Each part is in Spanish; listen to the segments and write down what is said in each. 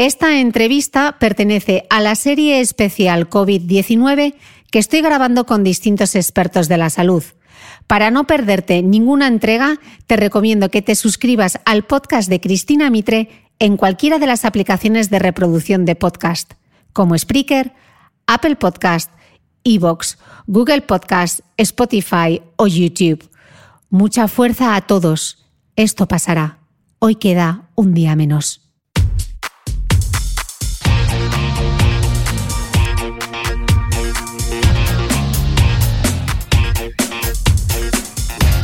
Esta entrevista pertenece a la serie especial COVID-19 que estoy grabando con distintos expertos de la salud. Para no perderte ninguna entrega, te recomiendo que te suscribas al podcast de Cristina Mitre en cualquiera de las aplicaciones de reproducción de podcast, como Spreaker, Apple Podcast, Evox, Google Podcast, Spotify o YouTube. Mucha fuerza a todos. Esto pasará. Hoy queda un día menos.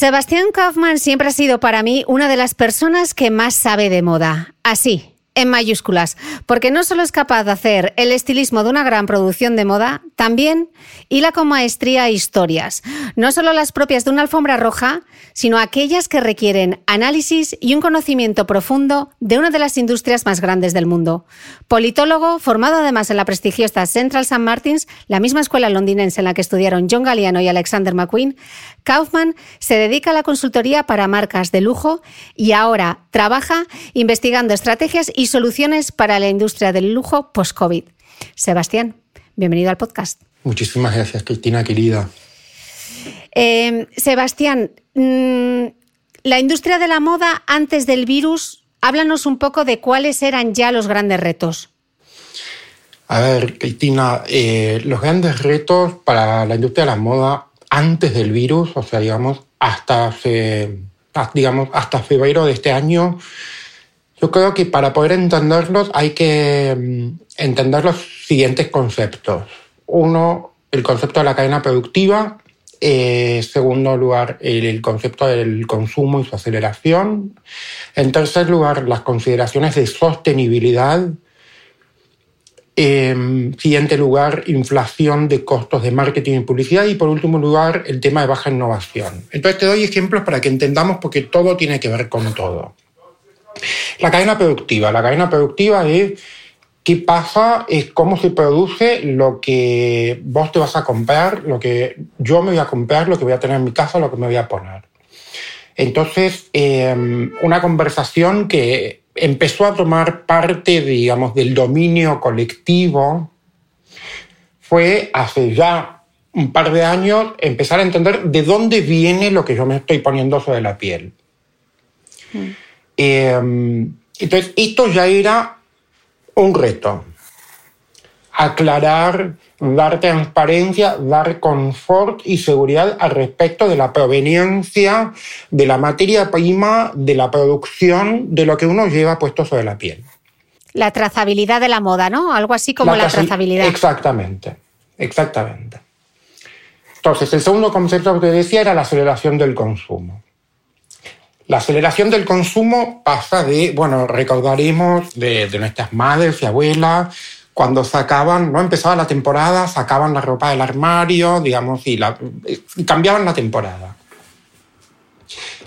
Sebastián Kaufman siempre ha sido para mí una de las personas que más sabe de moda. Así, en mayúsculas, porque no solo es capaz de hacer el estilismo de una gran producción de moda, también hila con maestría historias, no solo las propias de una alfombra roja, sino aquellas que requieren análisis y un conocimiento profundo de una de las industrias más grandes del mundo. Politólogo, formado además en la prestigiosa Central St. Martins, la misma escuela londinense en la que estudiaron John Galliano y Alexander McQueen, Kaufman se dedica a la consultoría para marcas de lujo y ahora trabaja investigando estrategias soluciones para la industria del lujo post-COVID. Sebastián, bienvenido al podcast. Muchísimas gracias, Cristina, querida. Eh, Sebastián, mm, la industria de la moda antes del virus, háblanos un poco de cuáles eran ya los grandes retos. A ver, Cristina, eh, los grandes retos para la industria de la moda antes del virus, o sea, digamos, hasta, digamos, hasta febrero de este año, yo creo que para poder entenderlos hay que mm, entender los siguientes conceptos. Uno, el concepto de la cadena productiva. En segundo lugar, el concepto del consumo y su aceleración. En tercer lugar, las consideraciones de sostenibilidad. En siguiente lugar, inflación de costos de marketing y publicidad. Y por último lugar, el tema de baja innovación. Entonces te doy ejemplos para que entendamos porque todo tiene que ver con todo. La cadena productiva. La cadena productiva es qué pasa, es cómo se produce lo que vos te vas a comprar, lo que yo me voy a comprar, lo que voy a tener en mi casa, lo que me voy a poner. Entonces, em, una conversación que empezó a tomar parte, digamos, del dominio colectivo fue hace ya un par de años empezar a entender de dónde viene lo que yo me estoy poniendo sobre la piel. Mm. Em, entonces, esto ya era un reto. aclarar, dar transparencia, dar confort y seguridad al respecto de la proveniencia de la materia prima, de la producción, de lo que uno lleva puesto sobre la piel. La trazabilidad de la moda, ¿no? Algo así como la, trazabilidad. Exactamente, exactamente. Entonces, el segundo concepto que te decía era la aceleración del consumo. La aceleración del consumo pasa de, bueno, recordaremos de, nuestras madres y abuelas, cuando sacaban, no empezaba la temporada, sacaban la ropa del armario, digamos, y, la, cambiaban la temporada.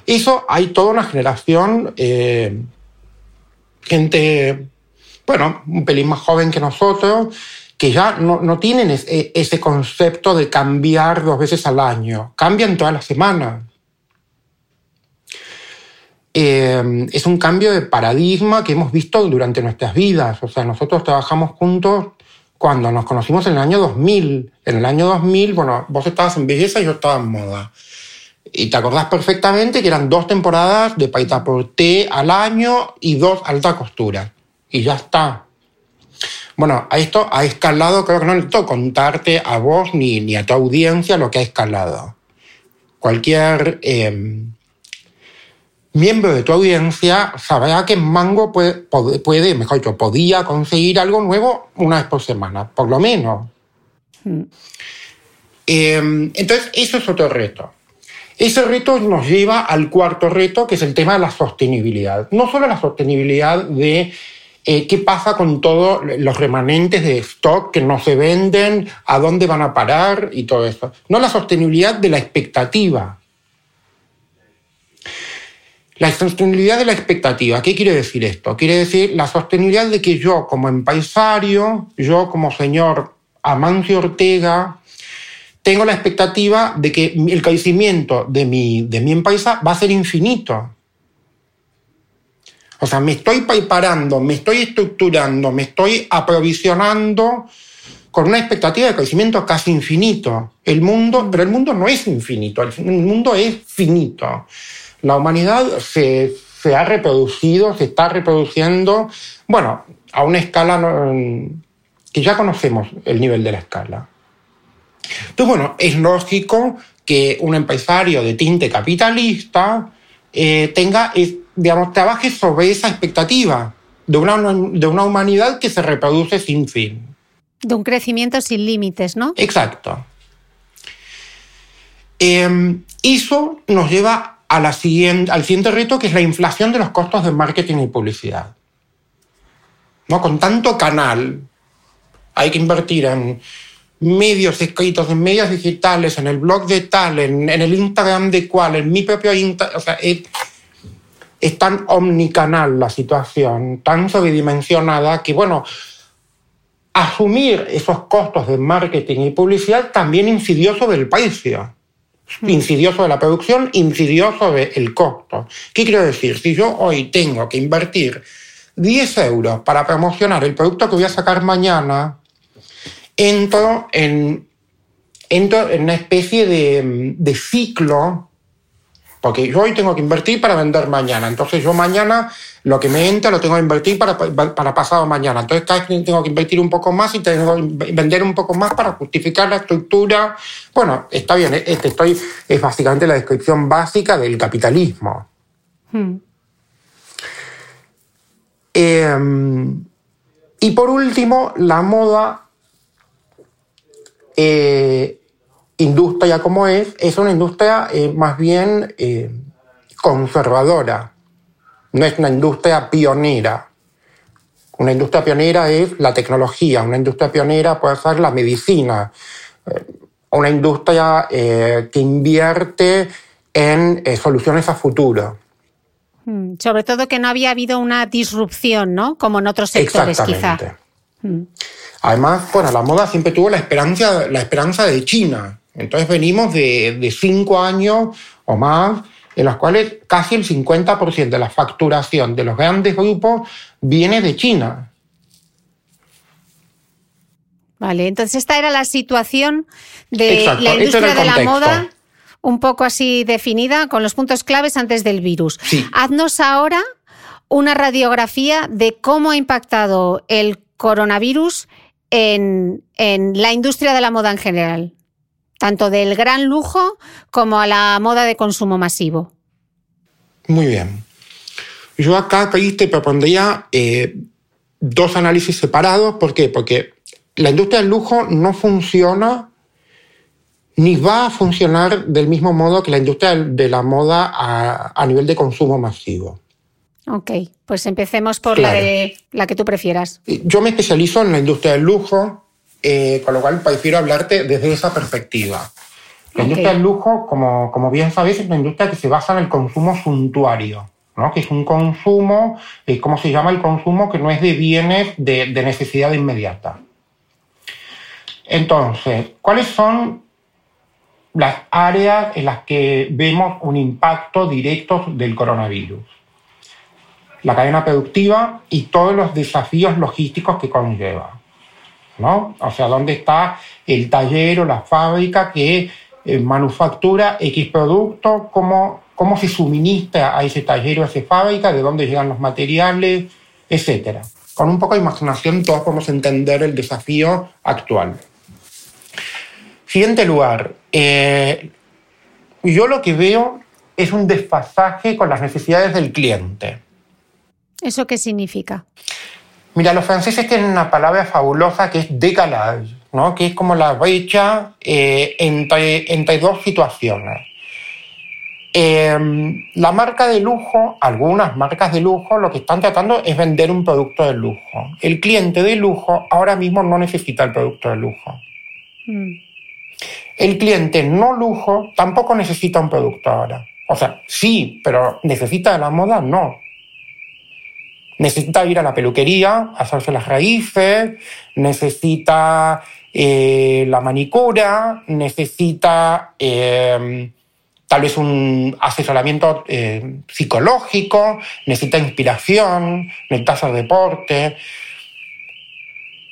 Eso hay toda una generación, eh, gente, bueno, un pelín más joven que nosotros, que ya no, no tienen ese concepto de cambiar dos veces al año, cambian todas las semanas. Eh, es un cambio de paradigma que hemos visto durante nuestras vidas. O sea, nosotros trabajamos juntos cuando nos conocimos en el año 2000. En el año 2000, bueno, vos estabas en belleza y yo estaba en moda. Y te acordás perfectamente que eran dos temporadas de paita por té al año y dos alta costura. Y ya está. Bueno, a esto ha escalado, creo que no necesito contarte a vos ni, ni a tu audiencia lo que ha escalado. Cualquier eh, miembro de tu audiencia sabrá que Mango puede, puede, mejor dicho, podía conseguir algo nuevo una vez por semana, por lo menos. Mm. Em, entonces, eso es otro reto. Ese reto nos lleva al cuarto reto, que es el tema de la sostenibilidad. No solo la sostenibilidad de eh, qué pasa con todos los remanentes de stock que no se venden, a dónde van a parar y todo eso. No la sostenibilidad de la expectativa. La sostenibilidad de la expectativa, ¿qué quiere decir esto? Quiere decir la sostenibilidad de que yo como empresario, yo como señor Amancio Ortega, tengo la expectativa de que el crecimiento de mi, de mi empresa va a ser infinito. O sea, me estoy preparando, me estoy estructurando, me estoy aprovisionando con una expectativa de crecimiento casi infinito. El mundo, pero el mundo no es infinito, el mundo es finito la humanidad se, ha reproducido, se está reproduciendo, bueno, a una escala que ya conocemos el nivel de la escala. Entonces, bueno, es lógico que un empresario de tinte capitalista eh, tenga, digamos, trabaje sobre esa expectativa de una, de una humanidad que se reproduce sin fin. De un crecimiento sin límites, ¿no? Exacto. Eh, eso nos lleva al siguiente reto, que es la inflación de los costos de marketing y publicidad. ¿No? Con tanto canal, hay que invertir en medios escritos, en medios digitales, en el blog de tal, en, el Instagram de cual, en mi propio Instagram. O sea, es, es, tan omnicanal la situación, tan sobredimensionada, que, bueno, asumir esos costos de marketing y publicidad también incidió sobre el precio. Mm. incidió sobre la producción, incidió sobre el costo. ¿Qué quiero decir? Si yo hoy tengo que invertir 10 euros para promocionar el producto que voy a sacar mañana, entro en, entro en una especie de, de ciclo porque yo hoy tengo que invertir para vender mañana. Entonces yo mañana lo que me entra lo tengo que invertir para, para pasado mañana. Entonces cada vez tengo que invertir un poco más y tengo que vender un poco más para justificar la estructura. Bueno, está bien, este estoy, es básicamente la descripción básica del capitalismo. Hmm. Em, y por último, la moda eh, industria como es, es una industria eh, más bien eh, conservadora, no es una industria pionera. Una industria pionera es la tecnología, una industria pionera puede ser la medicina, eh, una industria que invierte en soluciones a futuro. Mm, sobre todo que no había habido una disrupción, ¿no? Como en otros sectores, quizá. Mm. Además, bueno, la moda siempre tuvo la esperanza, la esperanza de China. Entonces venimos de, cinco años o más en los cuales casi el 50% de la facturación de los grandes grupos viene de China. Vale, entonces esta era la situación de la industria de la moda un poco así definida con los puntos claves antes del virus. Haznos ahora una radiografía de cómo ha impactado el coronavirus en, en la industria de la moda en general, tanto del gran lujo como a la moda de consumo masivo. Muy bien. Yo acá te propondría eh, dos análisis separados. ¿Por qué? Porque la industria del lujo no funciona ni va a funcionar del mismo modo que la industria de la moda a, nivel de consumo masivo. Ok, pues empecemos por la, de, la que tú prefieras. Yo me especializo en la industria del lujo, eh, con lo cual prefiero hablarte desde esa perspectiva. La industria del lujo, como, como bien sabéis, es una industria que se basa en el consumo suntuario. ¿no? que es un consumo, eh, ¿cómo se llama el consumo? Que no es de bienes de, de necesidad inmediata. Entonces, ¿cuáles son las áreas en las que vemos un impacto directo del coronavirus? La cadena productiva y todos los desafíos logísticos que conlleva. ¿No? O sea, ¿dónde está el taller o la fábrica que eh, manufactura X producto? ¿Cómo cómo se suministra a ese taller o a esa fábrica, de dónde llegan los materiales, etc. Con un poco de imaginación todos podemos entender el desafío actual. Siguiente lugar, eh, yo lo que veo es un desfasaje con las necesidades del cliente. ¿Eso qué significa? Mira, los franceses tienen una palabra fabulosa que es décalage, ¿no? que es como la brecha eh, entre, entre dos situaciones. Em, la marca de lujo, algunas marcas de lujo, lo que están tratando es vender un producto de lujo. El cliente de lujo ahora mismo no necesita el producto de lujo. Mm. El cliente no lujo tampoco necesita un producto ahora. O sea, sí, pero necesita de la moda, no. Necesita ir a la peluquería, hacerse las raíces, necesita eh, la manicura, necesita em, tal vez un asesoramiento eh, psicológico, necesita inspiración, necesita hacer deporte.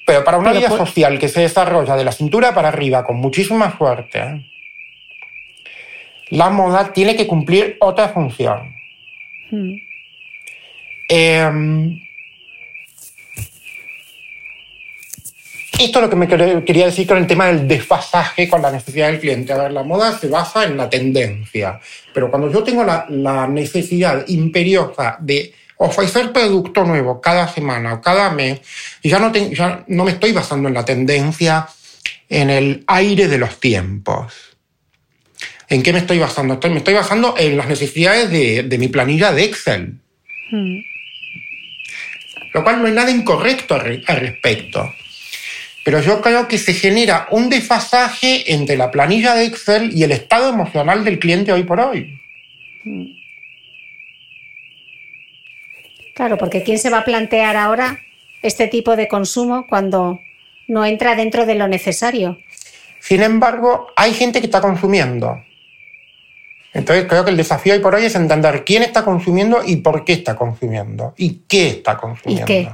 Pero para una vida social que se desarrolla de la cintura para arriba con muchísima suerte, la moda tiene que cumplir otra función. Hmm. Em, Esto es lo que me quería decir con el tema del desfasaje con la necesidad del cliente. A ver, la moda se basa en la tendencia, pero cuando yo tengo la, necesidad imperiosa de ofrecer producto nuevo cada semana o cada mes, ya no, ya no me estoy basando en la tendencia, en el aire de los tiempos. ¿En qué me estoy basando? me estoy basando en las necesidades de, mi planilla de Excel. Hmm. Lo cual no hay nada incorrecto al respecto. Pero yo creo que se genera un desfasaje entre la planilla de Excel y el estado emocional del cliente hoy por hoy. Claro, porque ¿quién se va a plantear ahora este tipo de consumo cuando no entra dentro de lo necesario? Sin embargo, hay gente que está consumiendo. Entonces creo que el desafío hoy por hoy es entender quién está consumiendo y por qué está consumiendo y qué está consumiendo. ¿Y qué?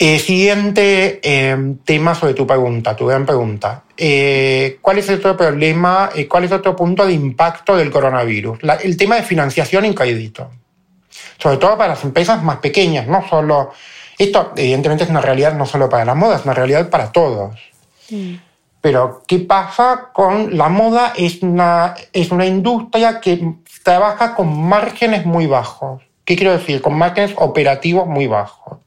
Eh, siguiente eh, tema sobre tu pregunta, tu gran pregunta. Eh, ¿Cuál es otro problema, cuál es otro punto de impacto del coronavirus? el tema de financiación en crédito. Sobre todo para las empresas más pequeñas, no solo... Esto evidentemente es una realidad no solo para la moda, es una realidad para todos. Pero, ¿qué pasa con la moda? Es una, es una industria que trabaja con márgenes muy bajos. ¿Qué quiero decir? Con márgenes operativos muy bajos.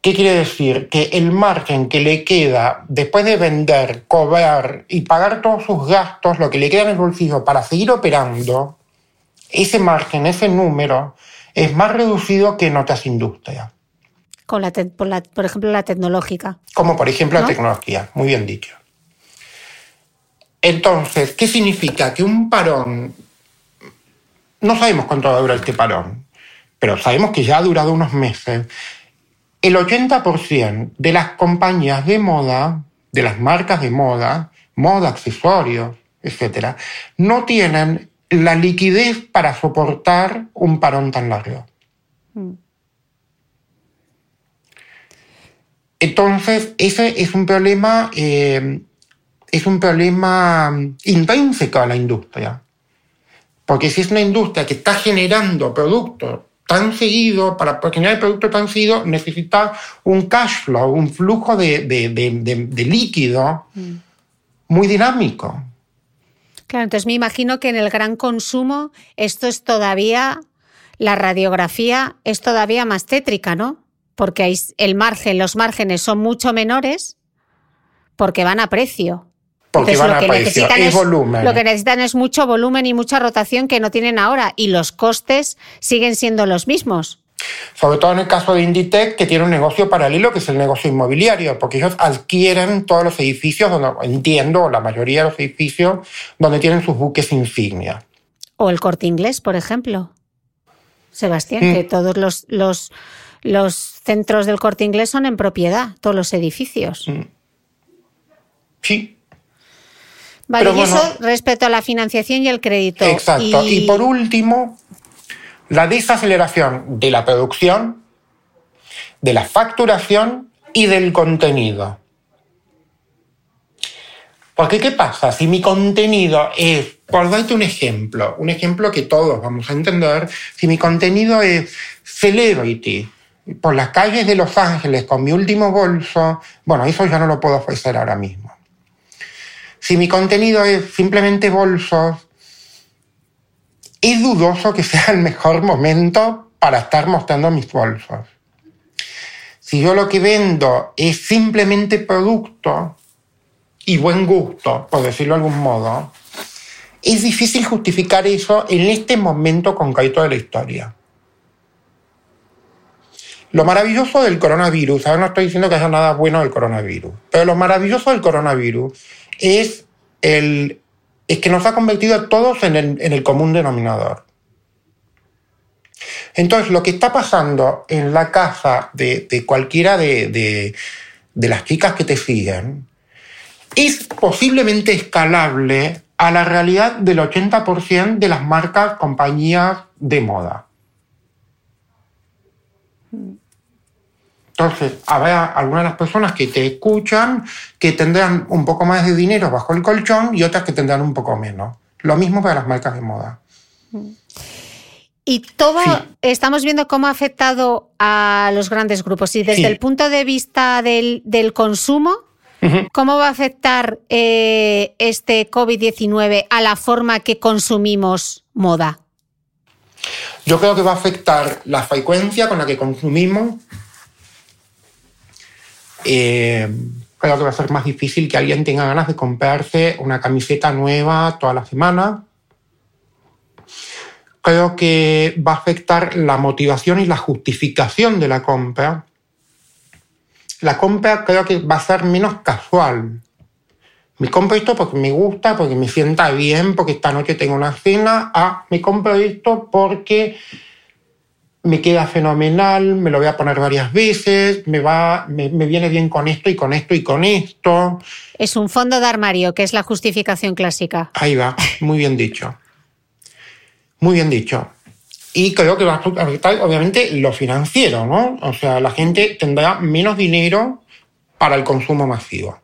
¿Qué quiere decir? Que el margen que le queda después de vender, cobrar y pagar todos sus gastos, lo que le queda en el bolsillo para seguir operando, ese margen, ese número, es más reducido que en otras industrias. Con la por, ejemplo, la tecnológica. Como por ejemplo la tecnología, muy bien dicho. Entonces, ¿qué significa? Que un parón, no sabemos cuánto va a durar este parón, pero sabemos que ya ha durado unos meses el 80% de las compañías de moda, de las marcas de moda, moda, accesorios, etc., no tienen la liquidez para soportar un parón tan largo. Mm. Entonces, ese es un problema, eh, es un problema intrínseco a la industria. Porque si es una industria que está generando productos tan seguido, para generar el producto tan seguido, necesita un cash flow, un flujo de, líquido mm. muy dinámico. Claro, entonces me imagino que en el gran consumo esto es todavía, la radiografía es todavía más tétrica, ¿no? Porque el margen, los márgenes son mucho menores porque van a precio. Porque van a precio, es, volumen. Lo que necesitan es mucho volumen y mucha rotación que no tienen ahora y los costes siguen siendo los mismos. Sobre todo en el caso de Inditec, que tiene un negocio paralelo, que es el negocio inmobiliario, porque ellos adquieren todos los edificios, donde, entiendo, la mayoría de los edificios, donde tienen sus buques insignia. O el corte inglés, por ejemplo. Sebastián, mm. que todos los, los, los, centros del corte inglés son en propiedad, todos los edificios. Mm. Sí. Vale, y eso respecto a la financiación y el crédito. Exacto. y por último, la desaceleración de la producción, de la facturación y del contenido. Porque ¿qué pasa? Si mi contenido es, por darte un ejemplo, un ejemplo que todos vamos a entender, si mi contenido es celebrity, por las calles de Los Ángeles con mi último bolso, bueno, eso ya no lo puedo ofrecer ahora mismo. Si mi contenido es simplemente bolsos, es dudoso que sea el mejor momento para estar mostrando mis bolsos. Si yo lo que vendo es simplemente producto y buen gusto, por decirlo de algún modo, es difícil justificar eso en este momento concreto de la historia. Lo maravilloso del coronavirus, ahora no estoy diciendo que haya nada bueno del coronavirus, pero lo maravilloso del coronavirus es el es que nos ha convertido a todos en el, común denominador. Entonces, lo que está pasando en la casa de, cualquiera de, las chicas que te siguen es posiblemente escalable a la realidad del 80% de las marcas, compañías de moda. Entonces, habrá algunas de las personas que te escuchan que tendrán un poco más de dinero bajo el colchón y otras que tendrán un poco menos. Lo mismo para las marcas de moda. Y todo, estamos viendo cómo ha afectado a los grandes grupos. Y desde el punto de vista del, consumo, ¿cómo va a afectar eh, este COVID-19 a la forma que consumimos moda? Yo creo que va a afectar la frecuencia con la que consumimos eh, creo que va a ser más difícil que alguien tenga ganas de comprarse una camiseta nueva toda la semana. Creo que va a afectar la motivación y la justificación de la compra. La compra creo que va a ser menos casual. Me compro esto porque me gusta, porque me sienta bien, porque esta noche tengo una cena. Ah, me compro esto porque me queda fenomenal, me lo voy a poner varias veces, me, va, me, viene bien con esto y con esto y con esto. Es un fondo de armario, que es la justificación clásica. Ahí va, muy bien dicho. Muy bien dicho. Y creo que va a afectar, obviamente, lo financiero, ¿no? O sea, la gente tendrá menos dinero para el consumo masivo.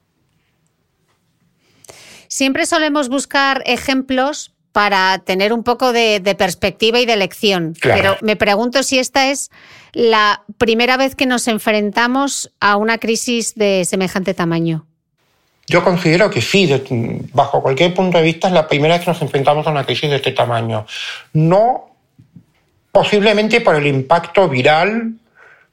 Siempre solemos buscar ejemplos para tener un poco de, perspectiva y de lección. Pero me pregunto si esta es la primera vez que nos enfrentamos a una crisis de semejante tamaño. Yo considero que sí, bajo cualquier punto de vista es la primera vez que nos enfrentamos a una crisis de este tamaño. No posiblemente por el impacto viral,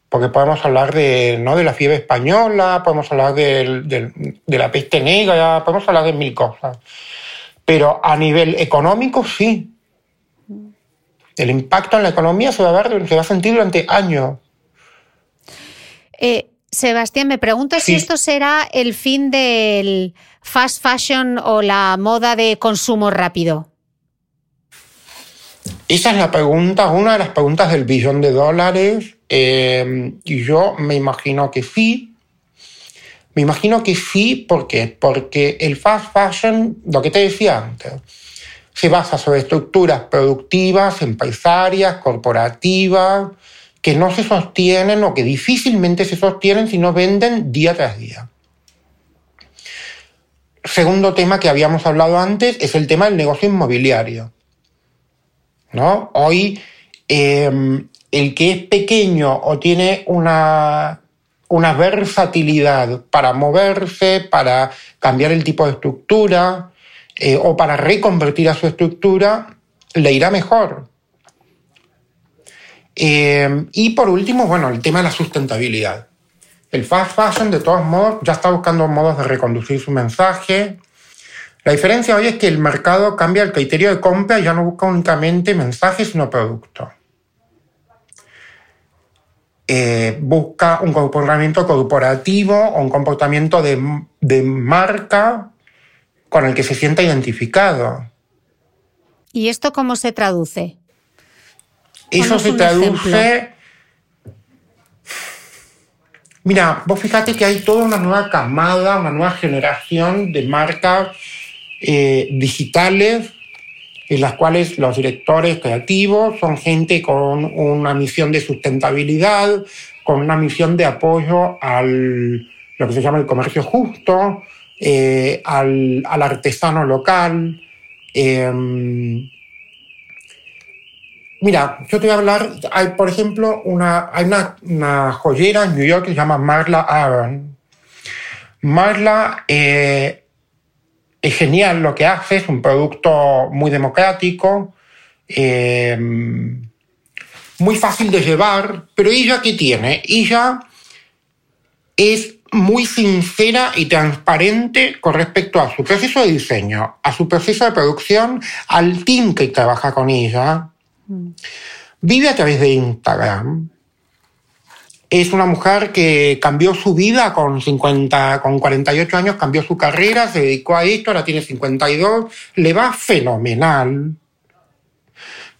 porque podemos hablar de, ¿no? de la fiebre española, podemos hablar de la peste negra, podemos hablar de mil cosas pero a nivel económico sí. El impacto en la economía se va a ver, se va a sentir durante años. Eh, Sebastián, me pregunto si esto será el fin del fast fashion o la moda de consumo rápido. Esa es la pregunta, una de las preguntas del billón de dólares. Eh, y yo me imagino que sí. Me imagino que sí, ¿por qué? Porque el fast fashion, lo que te decía antes, se basa sobre estructuras productivas, empresarias, corporativas, que no se sostienen o que difícilmente se sostienen si no venden día tras día. Segundo tema que habíamos hablado antes es el tema del negocio inmobiliario. ¿no? Hoy em, el que es pequeño o tiene una, una versatilidad para moverse, para cambiar el tipo de estructura eh, o para reconvertir a su estructura, le irá mejor. Eh, y por último, bueno, el tema de la sustentabilidad. El fast fashion, de todos modos, ya está buscando modos de reconducir su mensaje. La diferencia hoy es que el mercado cambia el criterio de compra y ya no busca únicamente mensajes, sino productos. Eh, busca un comportamiento corporativo o un comportamiento de, de marca con el que se sienta identificado. ¿Y esto cómo se traduce? Eso se traduce... Mira, vos fíjate que hay toda una nueva camada, una nueva generación de marcas eh, digitales en las cuales los directores creativos son gente con una misión de sustentabilidad, con una misión de apoyo al lo que se llama el comercio justo, eh, al, al, artesano local. Eh, mira, yo te voy a hablar, hay por ejemplo una, hay una, una joyera en New York que se llama Marla Aaron. Marla eh, es genial lo que hace, es un producto muy democrático, eh, muy fácil de llevar, pero ella qué tiene? Ella es muy sincera y transparente con respecto a su proceso de diseño, a su proceso de producción, al team que trabaja con ella. Vive a través de Instagram. Es una mujer que cambió su vida con 50, con 48 años, cambió su carrera, se dedicó a esto, ahora tiene 52, le va fenomenal.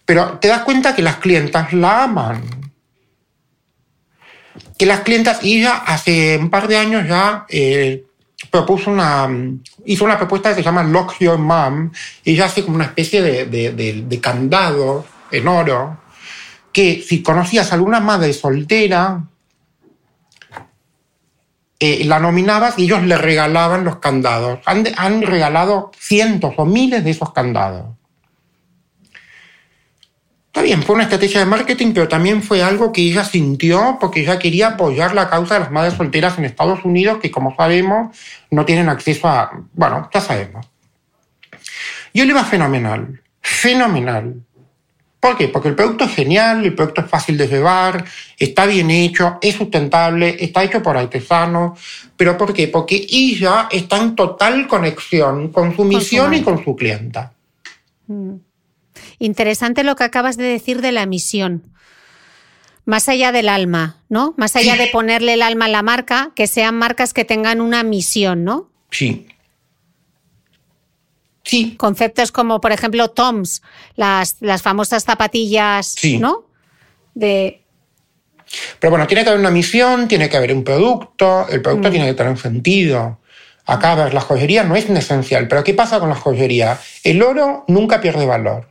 Pero te das cuenta que las clientas la aman. Que las clientas, ella hace un par de años ya eh, propuso una, hizo una propuesta que se llama Lock Your Mom, y ella hace como una especie de, de, de, de candado en oro, que si conocías a alguna madre soltera, eh, la nominabas y ellos le regalaban los candados. Han, han, regalado cientos o miles de esos candados. Está bien, fue una estrategia de marketing, pero también fue algo que ella sintió porque ella quería apoyar la causa de las madres solteras en Estados Unidos, que como sabemos no tienen acceso a... Bueno, ya sabemos. Y hoy le va fenomenal, fenomenal. ¿Por qué? Porque el producto es genial, el producto es fácil de llevar, está bien hecho, es sustentable, está hecho por artesanos. ¿Pero por qué? Porque ella está en total conexión con su misión con su y con su clienta. Mm. Interesante lo que acabas de decir de la misión. Más allá del alma, ¿no? Más allá sí. de ponerle el alma a la marca, que sean marcas que tengan una misión, ¿no? Sí. Sí. Conceptos como, por ejemplo, Toms, las, las famosas zapatillas, sí. ¿no? De. Pero bueno, tiene que haber una misión, tiene que haber un producto, el producto mm. tiene que tener un sentido. Acá, a ver, la joyería no es esencial, pero ¿qué pasa con la joyería? El oro nunca pierde valor.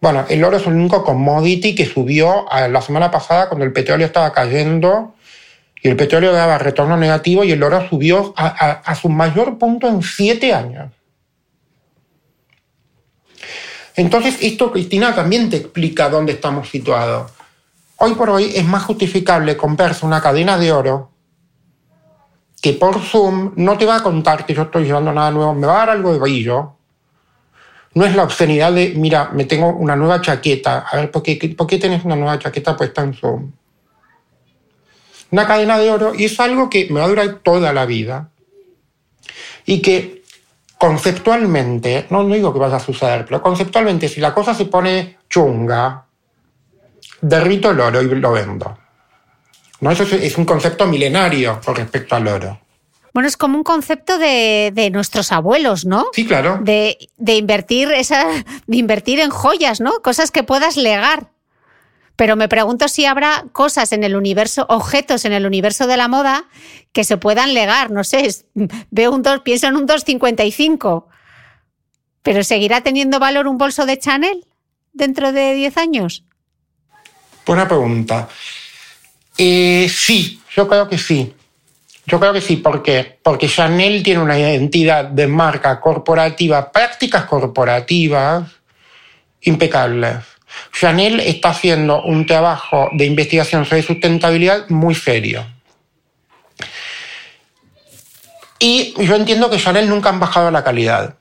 Bueno, el oro es el único commodity que subió la semana pasada cuando el petróleo estaba cayendo y el petróleo daba retorno negativo y el oro subió a, a, a su mayor punto en siete años. Entonces, esto, Cristina, también te explica dónde estamos situados. Hoy por hoy es más justificable comprarse una cadena de oro que por Zoom no te va a contar que yo estoy llevando nada nuevo, me va a dar algo de brillo. No es la obscenidad de, mira, me tengo una nueva chaqueta. A ver, ¿por qué, ¿por qué una nueva chaqueta puesta en Zoom? Una cadena de oro y es algo que me va a durar toda la vida. Y que conceptualmente, no, no digo que vaya a suceder, pero conceptualmente, si la cosa se pone chunga, derrito el oro y lo vendo. ¿No? Eso es un concepto milenario con respecto al oro. Bueno, es como un concepto de, de nuestros abuelos, ¿no? Sí, claro. De, de, invertir esa, de invertir en joyas, ¿no? Cosas que puedas legar. Pero me pregunto si habrá cosas en el universo, objetos en el universo de la moda que se puedan legar. No sé, veo un 2, pienso en un 255. Pero ¿seguirá teniendo valor un bolso de Chanel dentro de 10 años? Buena pregunta. Eh, sí, yo creo que sí. Yo creo que sí, ¿por qué? Porque Chanel tiene una identidad de marca corporativa, prácticas corporativas impecables. Chanel está haciendo un trabajo de investigación sobre sustentabilidad muy serio. Y yo entiendo que Chanel nunca han bajado la calidad.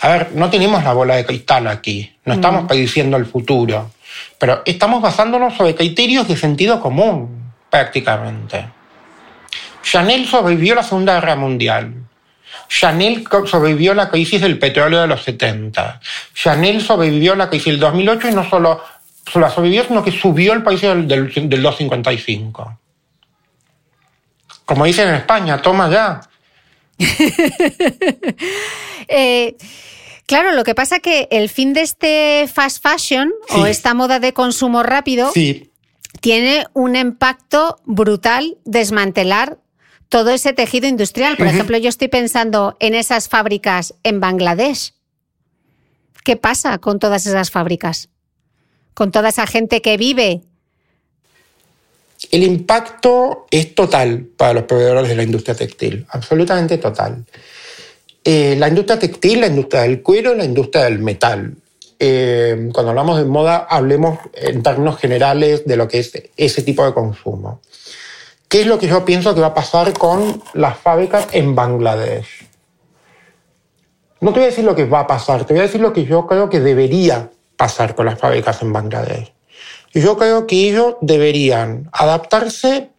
A ver, no tenemos la bola de cristal aquí, no estamos prediciendo el futuro, pero estamos basándonos sobre criterios de sentido común, prácticamente. Chanel sobrevivió la Segunda Guerra Mundial. Chanel sobrevivió la crisis del petróleo de los 70. Chanel sobrevivió la crisis del 2008 y no solo, la sobrevivió, sino que subió el precio del, del, del 255. Como dicen en España, toma ya. eh, claro, lo que pasa que el fin de este fast fashion sí. o esta moda de consumo rápido sí. tiene un impacto brutal desmantelar todo ese tejido industrial. Por uh -huh. ejemplo, yo estoy pensando en esas fábricas en Bangladesh. ¿Qué pasa con todas esas fábricas? Con toda esa gente que vive. El impacto es total para los proveedores de la industria textil, absolutamente total. Eh, la industria textil, la industria del cuero, la industria del metal. Eh, cuando hablamos de moda, hablemos en términos generales de lo que es ese tipo de consumo. ¿Qué es lo que yo pienso que va a pasar con las fábricas en Bangladesh? No te voy a decir lo que va a pasar, te voy a decir lo que yo creo que debería pasar con las fábricas en Bangladesh. Yo creo que ellos deberían adaptarse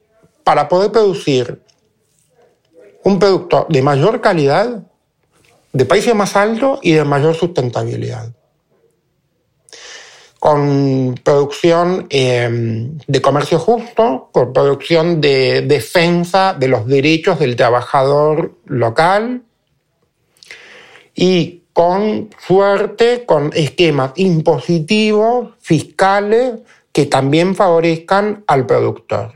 para poder producir un producto de mayor calidad, de precio más alto y de mayor sustentabilidad con producción eh, de comercio justo, con producción de defensa de los derechos del trabajador local y con suerte, con esquemas impositivos, fiscales, que también favorezcan al productor.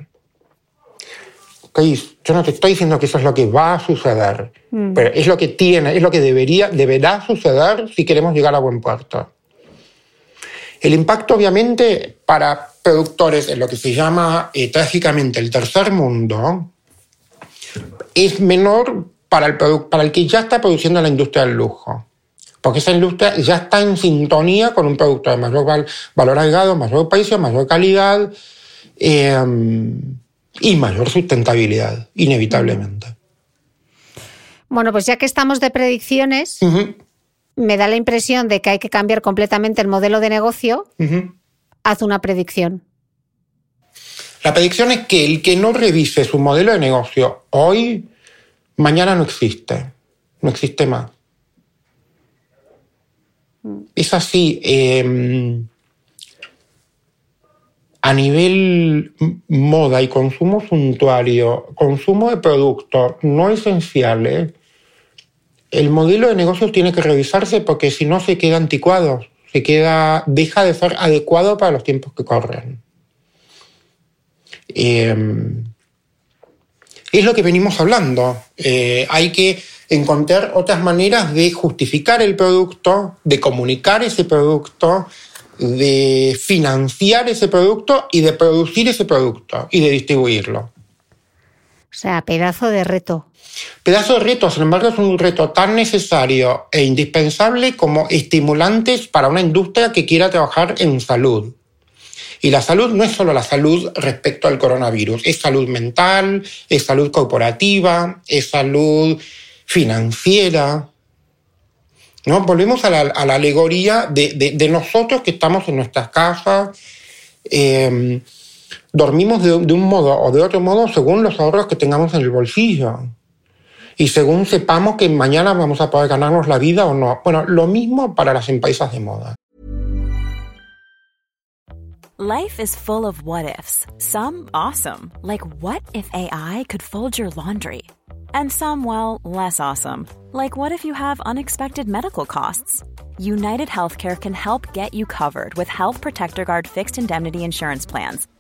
Okay, yo no te estoy diciendo que eso es lo que va a suceder, mm. pero es lo que tiene, es lo que debería, deberá suceder si queremos llegar a buen puerto. El impacto, obviamente, para productores en lo que se llama eh, trágicamente el tercer mundo es menor para el, para el que ya está produciendo la industria del lujo. Porque esa industria ya está en sintonía con un producto de mayor val valor agregado, mayor precio, mayor calidad eh, y mayor sustentabilidad, inevitablemente. Bueno, pues ya que estamos de predicciones, uh -huh me da la impresión de que hay que cambiar completamente el modelo de negocio, uh -huh. haz una predicción. La predicción es que el que no revise su modelo de negocio hoy, mañana no existe. No existe más. Es así. Eh, a nivel moda y consumo suntuario, consumo de productos no esenciales, el modelo de negocios tiene que revisarse porque si no se queda anticuado, se queda, deja de ser adecuado para los tiempos que corren. Eh, es lo que venimos hablando. Eh, hay que encontrar otras maneras de justificar el producto, de comunicar ese producto, de financiar ese producto y de producir ese producto y de distribuirlo. O sea, pedazo de reto. Pedazo de reto, sin embargo, es un reto tan necesario e indispensable como estimulantes para una industria que quiera trabajar en salud. Y la salud no es solo la salud respecto al coronavirus, es salud mental, es salud corporativa, es salud financiera. ¿No? Volvemos a la, alegoría de, de, de, nosotros que estamos en nuestras casas. Eh, dormimos de, de, un modo o de otro modo según los ahorros que tengamos en el bolsillo. Y según sepamos que mañana vamos a poder ganarnos la vida o no. Bueno, lo mismo para las empresas de moda. Life is full of what ifs. Some awesome, like what if AI could fold your laundry? And some, well, less awesome, like what if you have unexpected medical costs? United Healthcare can help get you covered with Health Protector Guard fixed indemnity insurance plans.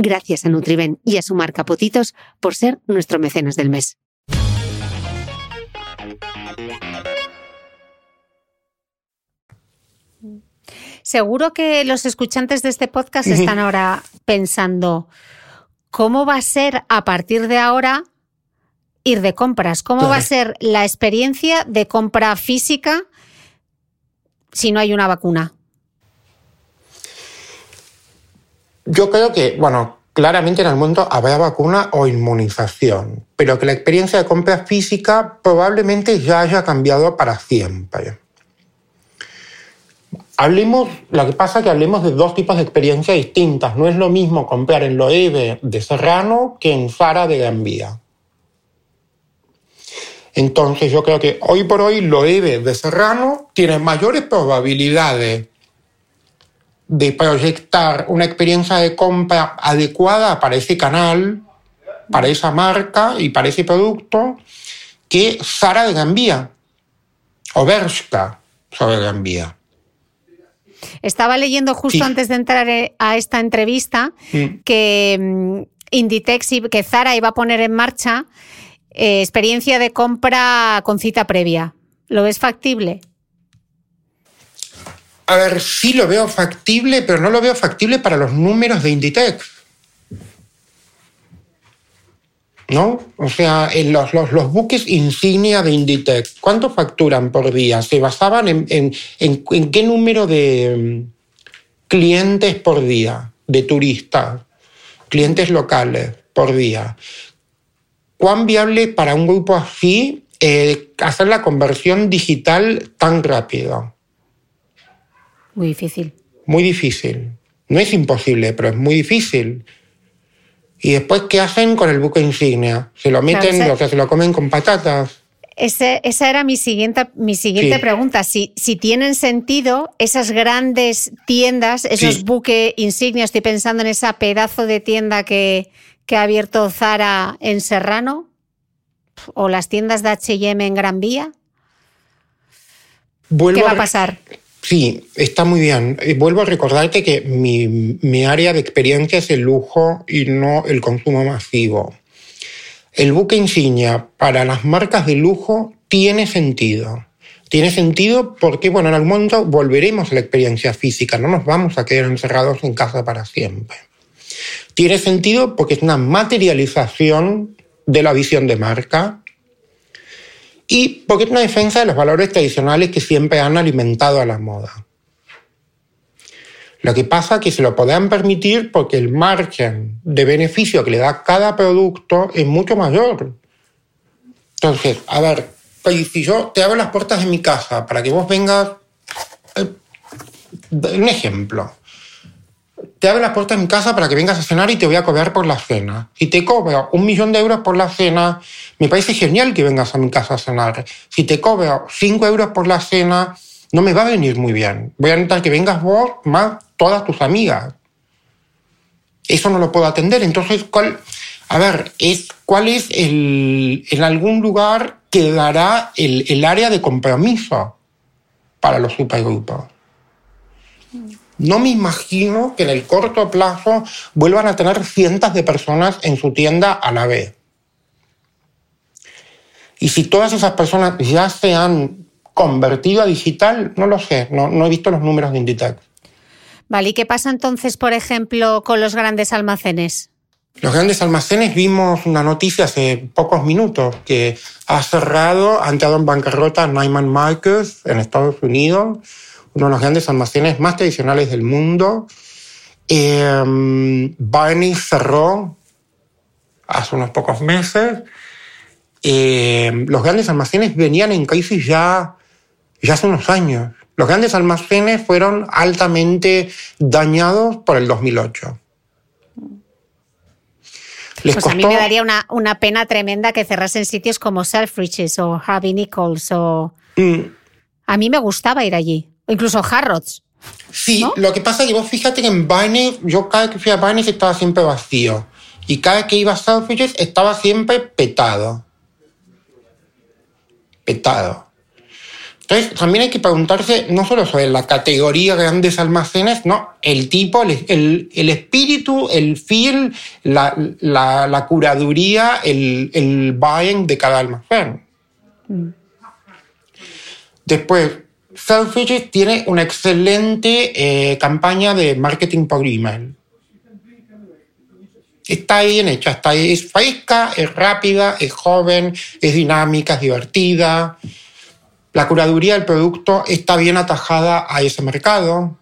Gracias a Nutriben y a su marca Potitos por ser nuestro mecenas del mes. Seguro que los escuchantes de este podcast están ahora pensando, ¿cómo va a ser a partir de ahora ir de compras? ¿Cómo va a ser la experiencia de compra física si no hay una vacuna? Yo creo que, bueno, claramente en el mundo habrá vacuna o inmunización, pero que la experiencia de compra física probablemente ya haya cambiado para siempre. Hablemos, lo que pasa es que hablemos de dos tipos de experiencias distintas. No es lo mismo comprar en Loewe de Serrano que en Zara de Gran. Entonces yo creo que hoy por hoy Loewe de Serrano tiene mayores probabilidades de proyectar una experiencia de compra adecuada para ese canal, para esa marca y para ese producto, que Zara de Gran Vía o Bershka sobre Gran Vía. Estaba leyendo justo antes de entrar eh, a esta entrevista que mm, Inditex y que Zara iba a poner en marcha eh, experiencia de compra con cita previa. ¿Lo ves factible? A ver, sí lo veo factible, pero no lo veo factible para los números de Inditex. ¿No? O sea, en los, los, buques insignia de Inditex, ¿cuánto facturan por día? ¿Se basaban en, en, en qué número de mm, clientes por día, de turistas, clientes locales por día? ¿Cuán viable para un grupo así eh, hacer la conversión digital tan rápido? Muy difícil. Muy difícil. No es imposible, pero es muy difícil. Y después, ¿qué hacen con el buque insignia? ¿Se lo meten, o sea, se lo comen con patatas? esa era mi siguiente, mi siguiente pregunta. Si, si tienen sentido esas grandes tiendas, esos buques insignia, estoy pensando en esa pedazo de tienda que, que ha abierto Zara en Serrano, o las tiendas de HM en Gran Vía. ¿Qué va a pasar? Sí, está muy bien. Eh, vuelvo a recordarte que mi, área de experiencia es el lujo y no el consumo masivo. El buque insignia para las marcas de lujo tiene sentido. Tiene sentido porque, bueno, en algún momento volveremos a la experiencia física, no nos vamos a quedar encerrados en casa para siempre. Tiene sentido porque es una materialización de la visión de marca, y porque es una defensa de los valores tradicionales que siempre han alimentado a la moda. Lo que pasa es que se lo podrán permitir porque el margen de beneficio que le da cada producto es mucho mayor. Entonces, a ver, si yo te abro las puertas de mi casa para que vos vengas, eh, un ejemplo, te abro las puertas de mi casa para que vengas a cenar y te voy a cobrar por la cena. Si te cobro un millón de euros por la cena, me parece genial que vengas a mi casa a cenar. Si te cobro cinco euros por la cena, no me va a venir muy bien. Voy a necesitar que vengas vos más todas tus amigas. Eso no lo puedo atender. Entonces, ¿cuál? a ver, es cuál es el, en algún lugar quedará el, el área de compromiso para los supergrupos. No me imagino que en el corto plazo vuelvan a tener cientos de personas en su tienda a la vez. Y si todas esas personas ya se han convertido a digital, no lo sé, no, no he visto los números de Inditex. Vale, ¿y qué pasa entonces, por ejemplo, con los grandes almacenes? Los grandes almacenes vimos una noticia hace pocos minutos que ha cerrado, ha entrado en bancarrota Neiman Marcus en Estados Unidos, uno de los grandes almacenes más tradicionales del mundo. Eh, Barney cerró hace unos pocos meses. Eh, los grandes almacenes venían en crisis ya, ya hace unos años. Los grandes almacenes fueron altamente dañados por el 2008. Les pues a mí me daría una, una, pena tremenda que cerrasen sitios como Selfridges o Harvey Nichols o... Mm. A mí me gustaba ir allí, incluso Harrods. Sí, lo que pasa es que vos fíjate que en Barney, yo cada vez que fui a Barney estaba siempre vacío. Y cada vez que iba a Selfridges estaba siempre petado. Petado. Entonces, también hay que preguntarse no solo sobre la categoría de grandes almacenes, no, el tipo, el, el, espíritu, el feel, la, la, curaduría, el, el, buying de cada almacén. Mm. Después, Selfridges tiene una excelente eh, campaña de marketing por email. Está bien hecha, está, es fresca, es rápida, es joven, es dinámica, es divertida la curaduría del producto está bien atajada a ese mercado.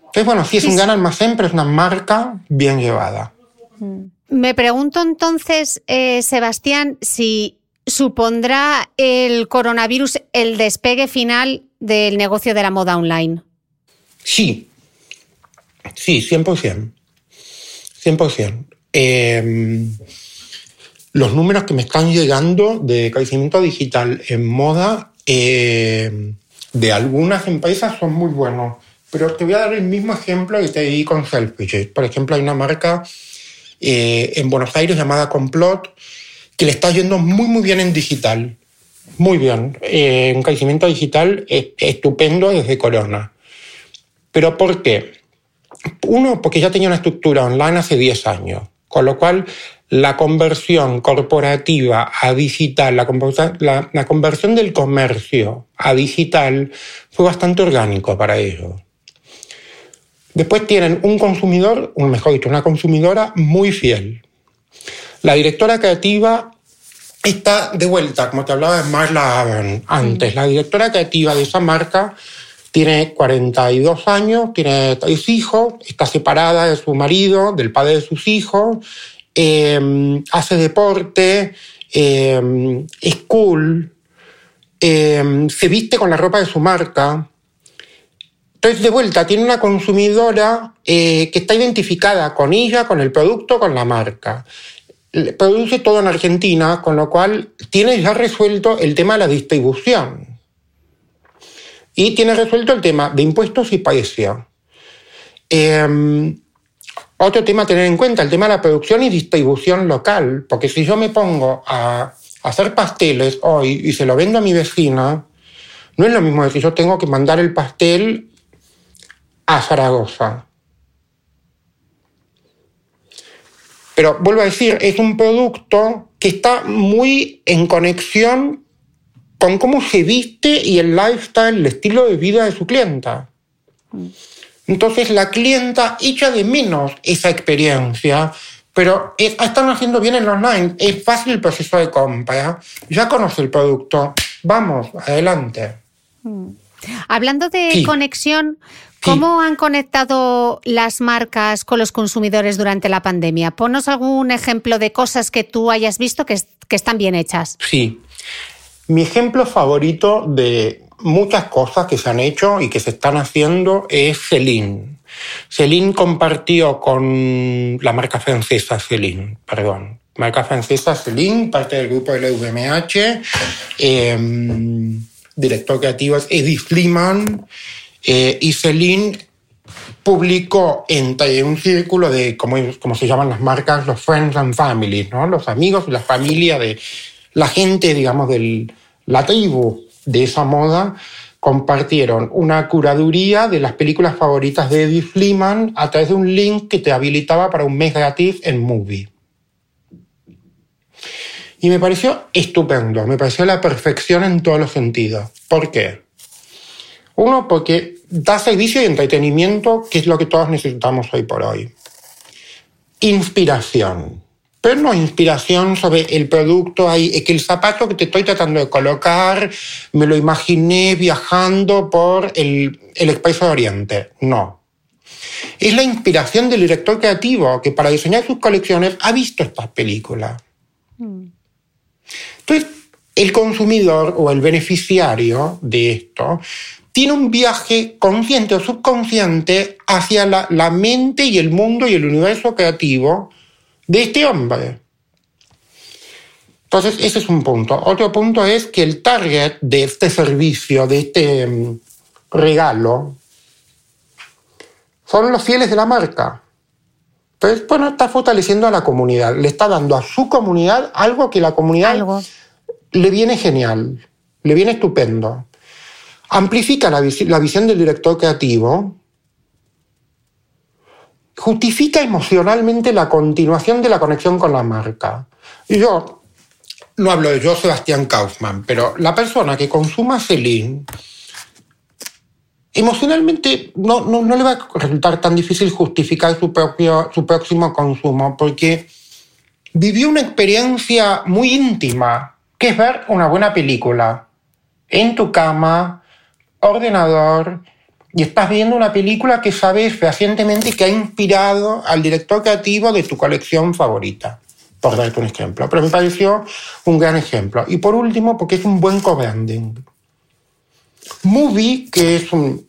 Entonces, bueno, sí es un gran almacén, pero es una marca bien llevada. Mm. Me pregunto entonces, eh, Sebastián, si supondrá el coronavirus el despegue final del negocio de la moda online. Sí, sí, 100%. 100%. Eh, los números que me están llegando de crecimiento digital en moda eh, de algunas empresas son muy buenos. Pero te voy a dar el mismo ejemplo que te di con Selfridges. Por ejemplo, hay una marca eh, en Buenos Aires llamada Complot que le está yendo muy, muy bien en digital. Muy bien. Eh, un crecimiento digital estupendo desde Corona. ¿Pero por qué? Uno, porque ya tenía una estructura online hace 10 años. Con lo cual, la conversión corporativa a digital, la, conversión del comercio a digital fue bastante orgánico para ellos. Después tienen un consumidor, o mejor dicho, una consumidora muy fiel. La directora creativa está de vuelta, como te hablaba de Marla Aben antes. La directora creativa de esa marca tiene 42 años, tiene tres hijos, está separada de su marido, del padre de sus hijos, em, hace deporte, eh, es cool, em, se viste con la ropa de su marca. Entonces, de vuelta, tiene una consumidora eh, que está identificada con ella, con el producto, con la marca. Produce todo en Argentina, con lo cual tiene ya resuelto el tema de la distribución y tiene resuelto el tema de impuestos y precio. Em, otro tema a tener en cuenta, el tema de la producción y distribución local, porque si yo me pongo a hacer pasteles hoy y se lo vendo a mi vecina, no es lo mismo que si yo tengo que mandar el pastel a Zaragoza. Pero vuelvo a decir, es un producto que está muy en conexión con cómo se viste y el lifestyle, el estilo de vida de su clienta. Entonces la clienta echa de menos esa experiencia, pero están haciendo bien en online, es fácil el proceso de compra, ya conoce el producto, vamos, adelante. Mm. Hablando de conexión, ¿cómo han conectado las marcas con los consumidores durante la pandemia? Ponos algún ejemplo de cosas que tú hayas visto que, que están bien hechas. Sí. Mi ejemplo favorito de muchas cosas que se han hecho y que se están haciendo es Celine. Celine compartió con la marca francesa Celine, perdón, marca francesa Celine, parte del grupo LVMH, eh, director creativo es Eddie Fleeman, eh, y Celine publicó entre un círculo de, como, se llaman las marcas, los friends and families, ¿no? los amigos y la familia de la gente, digamos, de la tribu de esa moda, compartieron una curaduría de las películas favoritas de Eddie Fleeman a través de un link que te habilitaba para un mes gratis en Movie. Y me pareció estupendo, me pareció la perfección en todos los sentidos. ¿Por qué? Uno, porque da servicio y entretenimiento, que es lo que todos necesitamos hoy por hoy. Inspiración. Pero no inspiración sobre el producto ahí, es que el zapato que te estoy tratando de colocar, me lo imaginé viajando por el, el Expreso de Oriente. No. Es la inspiración del director creativo que para diseñar sus colecciones ha visto estas películas. Mm. Entonces, el consumidor o el beneficiario de esto tiene un viaje consciente o subconsciente hacia la, mente y el mundo y el universo creativo de este hombre. Entonces, ese es un punto. Otro punto es que el target de este servicio, de este mm, regalo, son los fieles de la marca. Entonces, bueno, está fortaleciendo a la comunidad, le está dando a su comunidad algo que la comunidad le viene genial, le viene estupendo amplifica la, visión del director creativo, justifica emocionalmente la continuación de la conexión con la marca. Y yo no hablo de yo, Sebastián Kaufman, pero la persona que consuma Celine, emocionalmente no, no, le va a resultar tan difícil justificar su, su próximo consumo, porque vivió una experiencia muy íntima, que es ver una buena película en tu cama, ordenador y estás viendo una película que sabes fehacientemente que ha inspirado al director creativo de tu colección favorita, por darte un ejemplo. Pero me pareció un gran ejemplo. Y por último, porque es un buen co-branding. Movie, que es un,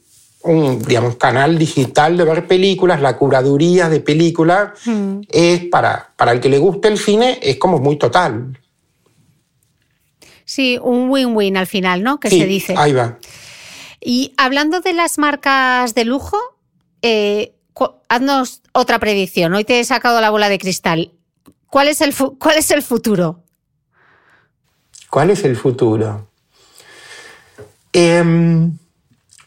digamos, canal digital de ver películas, la curaduría de películas, hmm. es para, para el que le guste el cine, es como muy total. Sí, un win-win al final, ¿no? Que se dice. Ahí va. Y hablando de las marcas de lujo, eh, haznos otra predicción. Hoy te he sacado la bola de cristal. ¿Cuál es el, cuál es el futuro? ¿Cuál es el futuro? Em,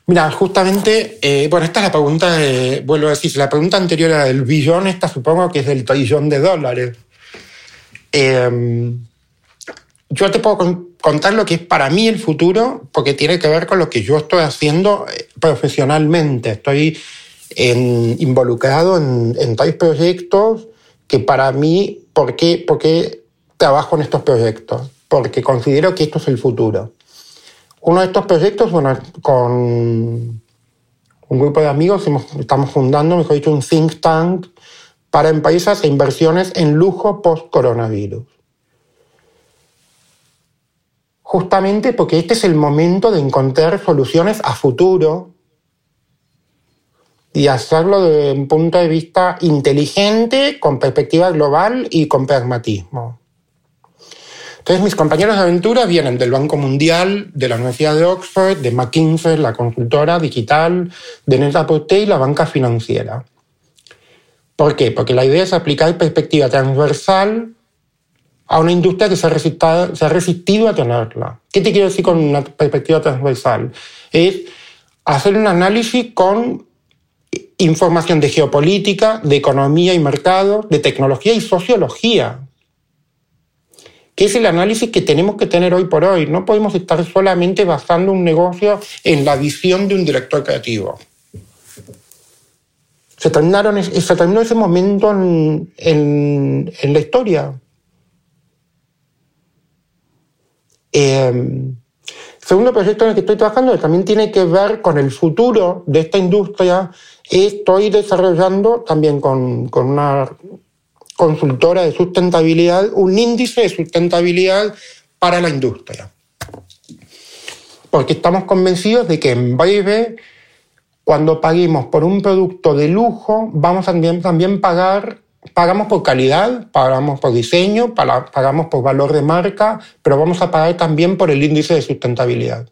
mira, justamente, eh, bueno, esta es la pregunta, vuelvo a decir, la pregunta anterior era del billón, esta supongo que es del trillón de dólares. Em, yo te puedo contar lo que es para mí el futuro, porque tiene que ver con lo que yo estoy haciendo eh, profesionalmente. Estoy involucrado en, en proyectos que para mí, ¿por qué, ¿por trabajo en estos proyectos? Porque considero que esto es el futuro. Uno de estos proyectos, bueno, con un grupo de amigos estamos fundando, mejor dicho, un think tank para empresas e inversiones en lujo post-coronavirus justamente porque este es el momento de encontrar soluciones a futuro y hacerlo desde un punto de vista inteligente, con perspectiva global y con pragmatismo. Entonces mis compañeros de aventura vienen del Banco Mundial, de la Universidad de Oxford, de McKinsey, la consultora digital, de Net-a-Porter y la banca financiera. ¿Por qué? Porque la idea es aplicar perspectiva transversal a una industria que se ha, resistido, a tenerla. ¿Qué te quiero decir con una perspectiva transversal? Es hacer un análisis con información de geopolítica, de economía y mercado, de tecnología y sociología, que es el análisis que tenemos que tener hoy por hoy. No podemos estar solamente basando un negocio en la visión de un director creativo. Se, terminaron, se terminó ese momento en, en, en la historia. Eh, segundo proyecto en el que estoy trabajando, que también tiene que ver con el futuro de esta industria, estoy desarrollando también con, con una consultora de sustentabilidad un índice de sustentabilidad para la industria. Porque estamos convencidos de que en breve, cuando paguemos por un producto de lujo, vamos a también, también pagar pagamos por calidad, pagamos por diseño, pagamos por valor de marca, pero vamos a pagar también por el índice de sustentabilidad.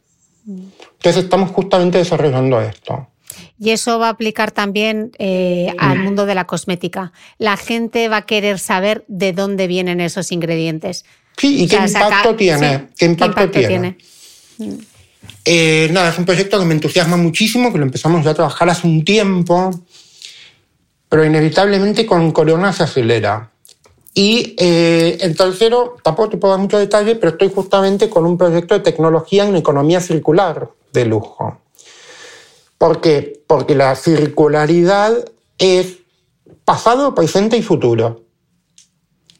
Entonces estamos justamente desarrollando esto. Y eso va a aplicar también eh, al mundo de la cosmética. La gente va a querer saber de dónde vienen esos ingredientes. Sí, ¿y qué, impacto tiene? ¿Qué impacto, tiene? Eh, nada, es un proyecto que me entusiasma muchísimo, que lo empezamos ya a trabajar hace un tiempo, pero inevitablemente con Corona se acelera. Y eh, el tercero, tampoco te puedo dar mucho detalle, pero estoy justamente con un proyecto de tecnología en economía circular de lujo. ¿Por qué? Porque la circularidad es pasado, presente y futuro.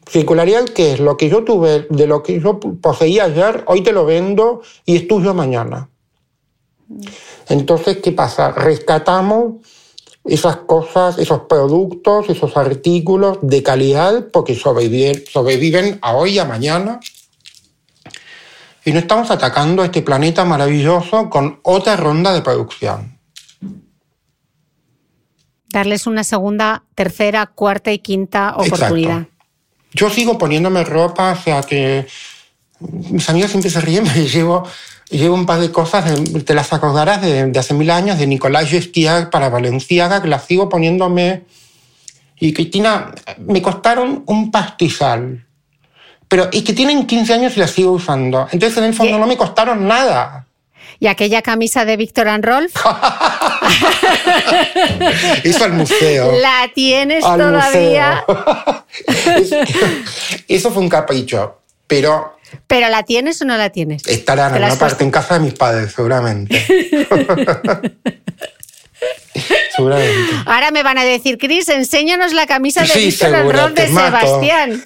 Circularidad, ¿qué es? Lo que yo tuve, de lo que yo poseía ayer, hoy te lo vendo y es tuyo mañana. Entonces, ¿qué pasa? Rescatamos esas cosas, esos productos, esos artículos de calidad porque sobreviven, sobreviven a hoy y a mañana. Y no estamos atacando este planeta maravilloso con otra ronda de producción. Darles una segunda, tercera, cuarta y quinta oportunidad. Yo sigo poniéndome ropa, o sea que mis amigos siempre se ríen, me llevo llevo un par de cosas, de, te las acordarás, de, hace mil años, de Nicolás Gestiag para Valenciaga, que las sigo poniéndome. Y Cristina, me costaron un pastizal. Pero es que tienen 15 años y las sigo usando. Entonces, en el fondo, no me costaron nada. ¿Y aquella camisa de Víctor Rolf? Eso al museo. ¿La tienes todavía? Eso fue un capricho. Pero ¿Pero la tienes o no la tienes? Estará en una parte en casa de mis padres, seguramente. seguramente. Ahora me van a decir, Cris, enséñanos la camisa de sí, Víctor de Sebastián.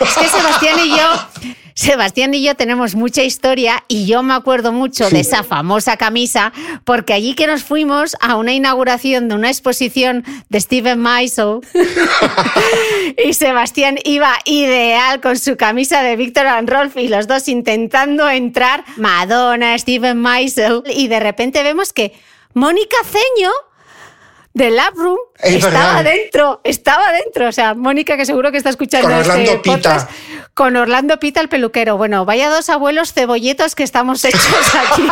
Es que Sebastián y yo Sebastián y yo tenemos mucha historia y yo me acuerdo mucho de esa famosa camisa porque allí que nos fuimos a una inauguración de una exposición de Steven Meisel y Sebastián iba ideal con su camisa de Víctor Rolf y los dos intentando entrar, Madonna, Steven Meisel y de repente vemos que Mónica Ceño de Lab Room estaba dentro, estaba dentro. O sea, Mónica, que seguro que está escuchando con Orlando este Pita. con Orlando Pita, el peluquero. Bueno, vaya dos abuelos cebolletos que estamos hechos aquí.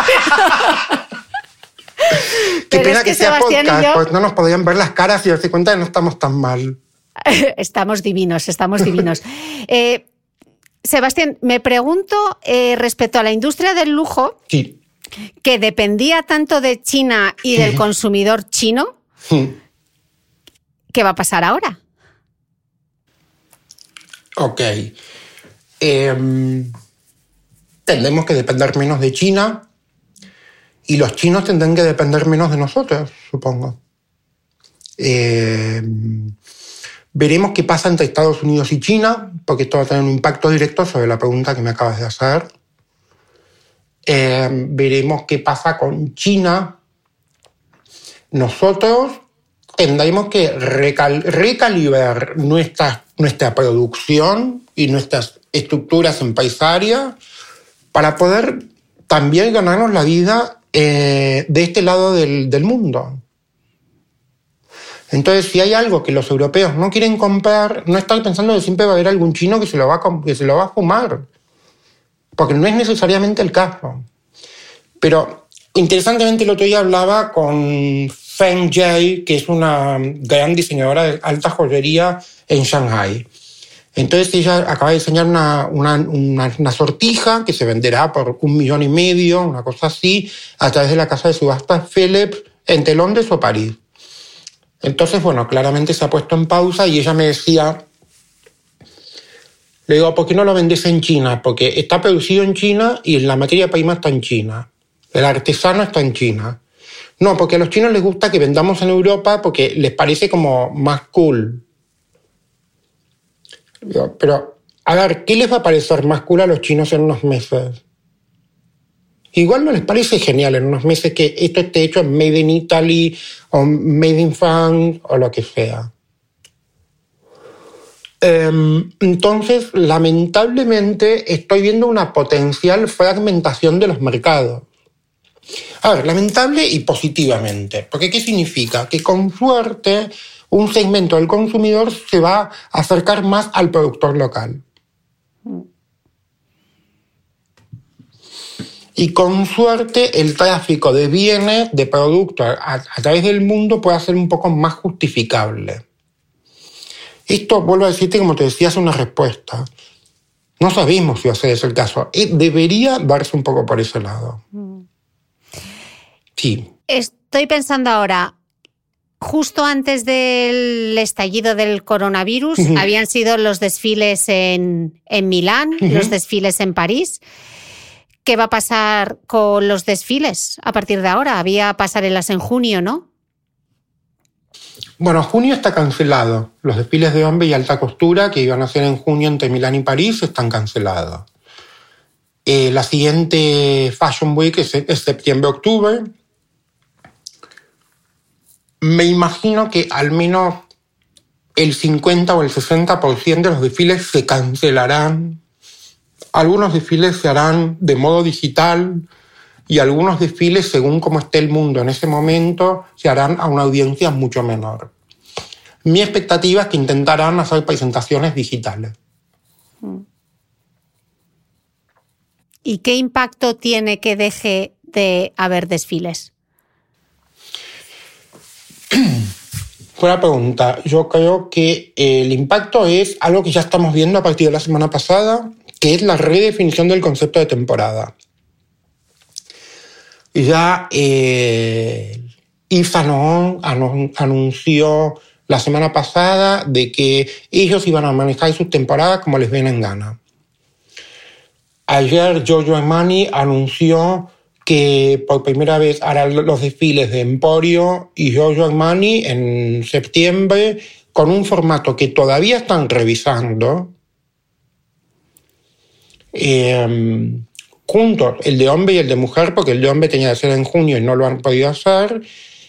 Qué pena que, sea podcast, pues no nos podían ver las caras y darse cuenta que no estamos tan mal. estamos divinos, estamos divinos. Eh, Sebastián, me pregunto eh, respecto a la industria del lujo, que dependía tanto de China y del consumidor chino, ¿Qué va a pasar ahora? Ok. Em, tendremos que depender menos de China y los chinos tendrán que depender menos de nosotros, supongo. Em, veremos qué pasa entre Estados Unidos y China, porque esto va a tener un impacto directo sobre la pregunta que me acabas de hacer. Em, veremos qué pasa con China, nosotros tendremos que recalibrar nuestra, nuestra producción y nuestras estructuras en paisaria para poder también ganarnos la vida eh, de este lado del, mundo. Entonces, si hay algo que los europeos no quieren comprar, no estar pensando que siempre va a haber algún chino que se lo va a, que se lo va a fumar, porque no es necesariamente el caso. Pero interesantemente el otro día hablaba con Feng Jai, que es una gran diseñadora de alta joyería en Shanghai. Entonces ella acaba de diseñar una, una, sortija que se venderá por un millón y medio, una cosa así, a través de la casa de subastas Philips entre Londres o París. Entonces, bueno, claramente se ha puesto en pausa y ella me decía, le digo, ¿por qué no lo vendes en China? Porque está producido en China y la materia prima está en China. El artesano está en China. No, porque a los chinos les gusta que vendamos en Europa porque les parece como más cool. Pero, a ver, ¿qué les va a parecer más cool a los chinos en unos meses? Igual no les parece genial en unos meses que esto esté hecho en Made in Italy o Made in France o lo que sea. Em, entonces, lamentablemente, estoy viendo una potencial fragmentación de los mercados. A ver, lamentable y positivamente. Porque ¿qué significa? Que con suerte un segmento del consumidor se va a acercar más al productor local. y con suerte el tráfico de bienes, de productos a, a través del mundo pueda ser un poco más justificable. Esto, vuelvo a decirte, como te decía, es una respuesta. No sabemos si ese es el caso. Y debería darse un poco por ese lado. Sí. Estoy pensando ahora, justo antes del estallido del coronavirus, habían sido los desfiles en, en Milán, los desfiles en París. ¿Qué va a pasar con los desfiles a partir de ahora? Había pasarelas en junio, ¿no? Bueno, junio está cancelado. Los desfiles de hombre y alta costura que iban a ser en junio entre Milán y París están cancelados. Eh, la siguiente Fashion Week es, es septiembre-octubre. Me imagino que al menos el 50 o el 60% de los desfiles se cancelarán. Algunos desfiles se harán de modo digital, y algunos desfiles, según cómo esté el mundo en ese momento, se harán a una audiencia mucho menor. Mi expectativa es que intentarán hacer presentaciones digitales. ¿Y qué impacto tiene que deje de haber desfiles? Buena pregunta. Yo creo que el impacto es algo que ya estamos viendo a partir de la semana pasada, que es la redefinición del concepto de temporada ya eh, Yves anunció la semana pasada de que ellos iban a manejar sus temporadas como les ven en gana. Ayer Giorgio Armani anunció que por primera vez hará los desfiles de Emporio y Giorgio Armani en septiembre con un formato que todavía están revisando. Eh, juntos, el de hombre y el de mujer, porque el de hombre tenía que ser en junio y no lo han podido hacer,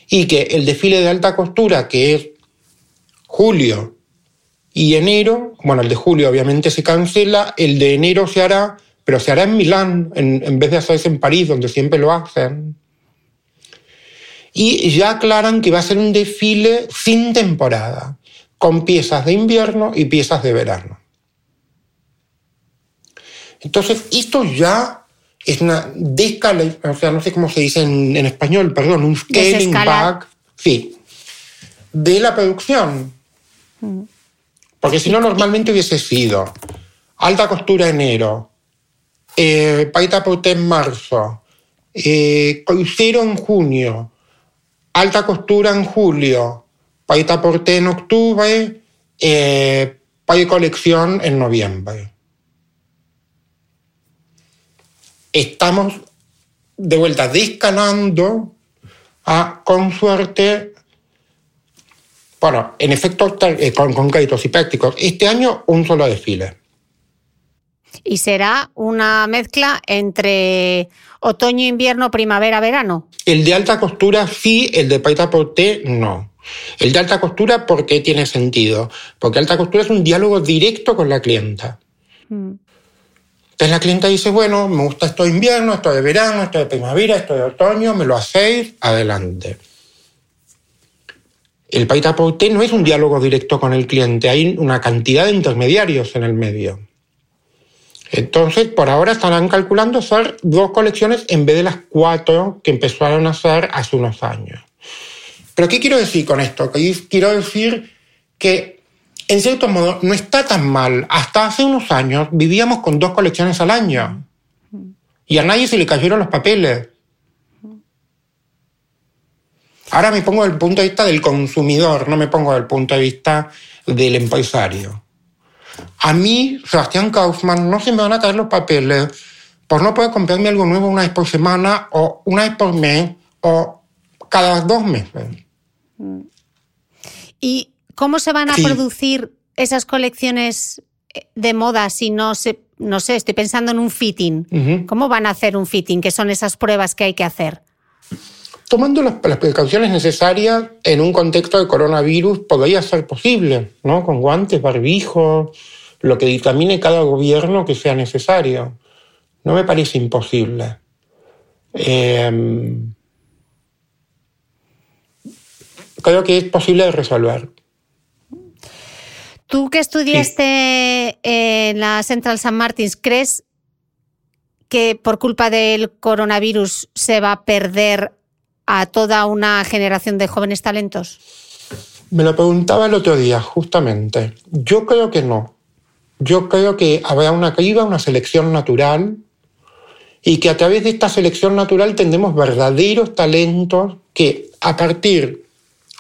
y que el desfile de alta costura, que es julio y enero, bueno, el de julio obviamente se cancela, el de enero se hará, pero se hará en Milán, en, en vez de hacerse en París, donde siempre lo hacen. Y ya aclaran que va a ser un desfile sin temporada, con piezas de invierno y piezas de verano. Entonces, esto ya es una descala, o sea, no sé cómo se dice en, español, perdón, un scaling back, sí, de la producción. Mm. Porque si no, normalmente hubiese sido alta costura enero, eh, paita porté en marzo, eh, crucero en junio, alta costura en julio, paita porté en octubre, eh, colección en noviembre. estamos de vuelta descanando a, con suerte, bueno, en efecto, eh, con concretos y prácticos, este año un solo desfile. ¿Y será una mezcla entre otoño, invierno, primavera, verano? El de alta costura sí, el de paita porté no. El de alta costura, ¿por qué tiene sentido? Porque alta costura es un diálogo directo con la clienta. Mm. Entonces la clienta dice, bueno, me gusta esto de invierno, esto de verano, esto de primavera, esto de otoño, me lo hacéis, adelante. El paita porté no es un diálogo directo con el cliente, hay una cantidad de intermediarios en el medio. Entonces, por ahora estarán calculando hacer dos colecciones en vez de las cuatro que empezaron a hacer hace unos años. Pero ¿qué quiero decir con esto? Quiero decir que en cierto modo, no está tan mal. Hasta hace unos años vivíamos con dos colecciones al año. Y a nadie se le cayeron los papeles. Ahora me pongo del punto de vista del consumidor, no me pongo del punto de vista del empresario. A mí, Sebastián Kaufman, no se me van a caer los papeles por no poder comprarme algo nuevo una vez por semana o una vez por mes o cada dos meses. Y ¿Cómo se van a producir esas colecciones eh, de moda si no se, no sé, estoy pensando en un fitting? ¿Cómo van a hacer un fitting? ¿Qué son esas pruebas que hay que hacer? Tomando las, precauciones necesarias en un contexto de coronavirus podría ser posible, ¿no? Con guantes, barbijo, lo que dictamine cada gobierno que sea necesario. No me parece imposible. Em, creo que es posible de resolver. Tú que estudiaste en la Central St. Martins, ¿crees que por culpa del coronavirus se va a perder a toda una generación de jóvenes talentos? Me lo preguntaba el otro día, justamente. Yo creo que no. Yo creo que habrá una caída, una selección natural, y que a través de esta selección natural tendremos verdaderos talentos que a partir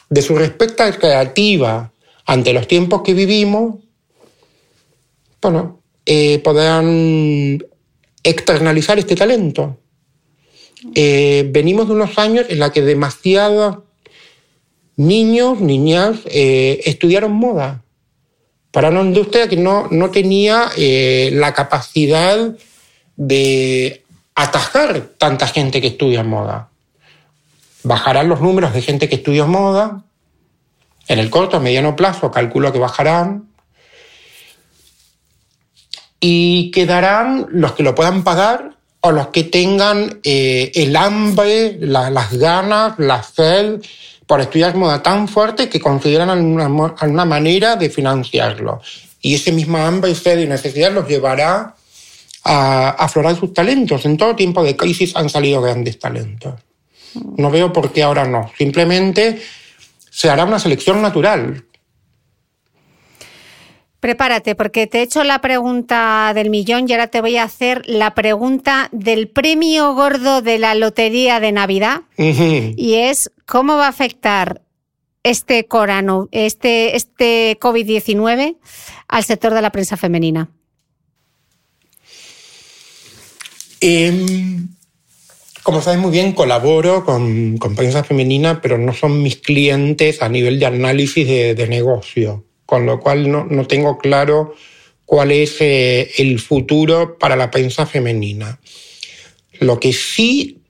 de su respuesta creativa ante los tiempos que vivimos, bueno, eh, podrán externalizar este talento. Eh, venimos de unos años en los que demasiados niños, niñas, eh, estudiaron moda para una industria que no, no tenía la capacidad de atajar tanta gente que estudia moda. Bajarán los números de gente que estudia moda. En el corto, mediano plazo, calculo que bajarán. Y quedarán los que lo puedan pagar o los que tengan eh, el hambre, las ganas, la sed por estudiar moda tan fuerte que consideran alguna, manera de financiarlo. Y ese mismo hambre, sed y necesidad los llevará a aflorar sus talentos. En todo tiempo de crisis han salido grandes talentos. No veo por qué ahora no. Simplemente se hará una selección natural. Prepárate, porque te he hecho la pregunta del millón y ahora te voy a hacer la pregunta del premio gordo de la Lotería de Navidad. Y es, ¿cómo va a afectar este, corano, este, este COVID-19 al sector de la prensa femenina? Em, como sabes muy bien, colaboro con, con, prensa femenina, pero no son mis clientes a nivel de análisis de, negocio, con lo cual no, no tengo claro cuál es eh, el futuro para la prensa femenina. Lo que sí,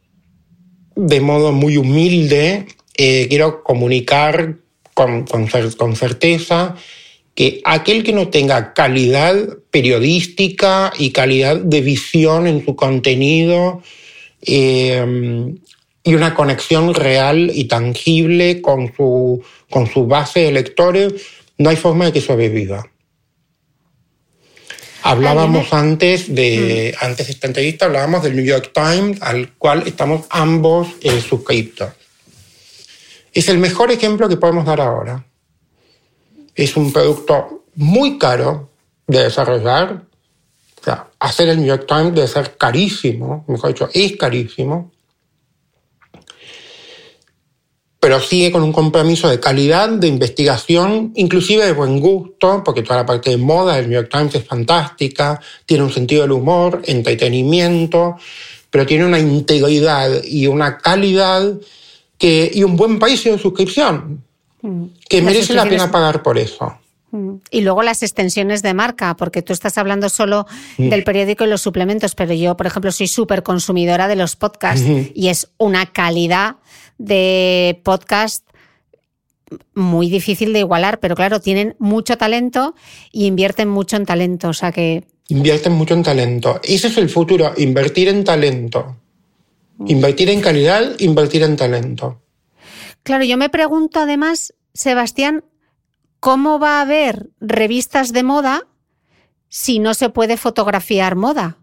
de modo muy humilde, eh, quiero comunicar con, con, con certeza que aquel que no tenga calidad periodística y calidad de visión en su contenido eh, y una conexión real y tangible con su, con su base de lectores, no hay forma de que sobreviva. Hablábamos antes de, mm. antes de esta entrevista, hablábamos del New York Times, al cual estamos ambos eh, suscriptos. Es el mejor ejemplo que podemos dar ahora es un producto muy caro de desarrollar. O sea, hacer el New York Times debe ser carísimo, mejor dicho, es carísimo. Pero sigue con un compromiso de calidad, de investigación, inclusive de buen gusto, porque toda la parte de moda del New York Times es fantástica, tiene un sentido del humor, entretenimiento, pero tiene una integridad y una calidad que, y un buen precio de suscripción. Mm. Que merece la pena pagar por eso. Mm. Y luego las extensiones de marca, porque tú estás hablando solo mm. del periódico y los suplementos, pero yo, por ejemplo, soy súper consumidora de los podcasts y es una calidad de podcast muy difícil de igualar, pero claro, tienen mucho talento y invierten mucho en talento, o sea que... Invierten mucho en talento. Ese es el futuro, invertir en talento. Invertir en calidad, invertir en talento. Claro, yo me pregunto además, Sebastián, ¿cómo va a haber revistas de moda si no se puede fotografiar moda?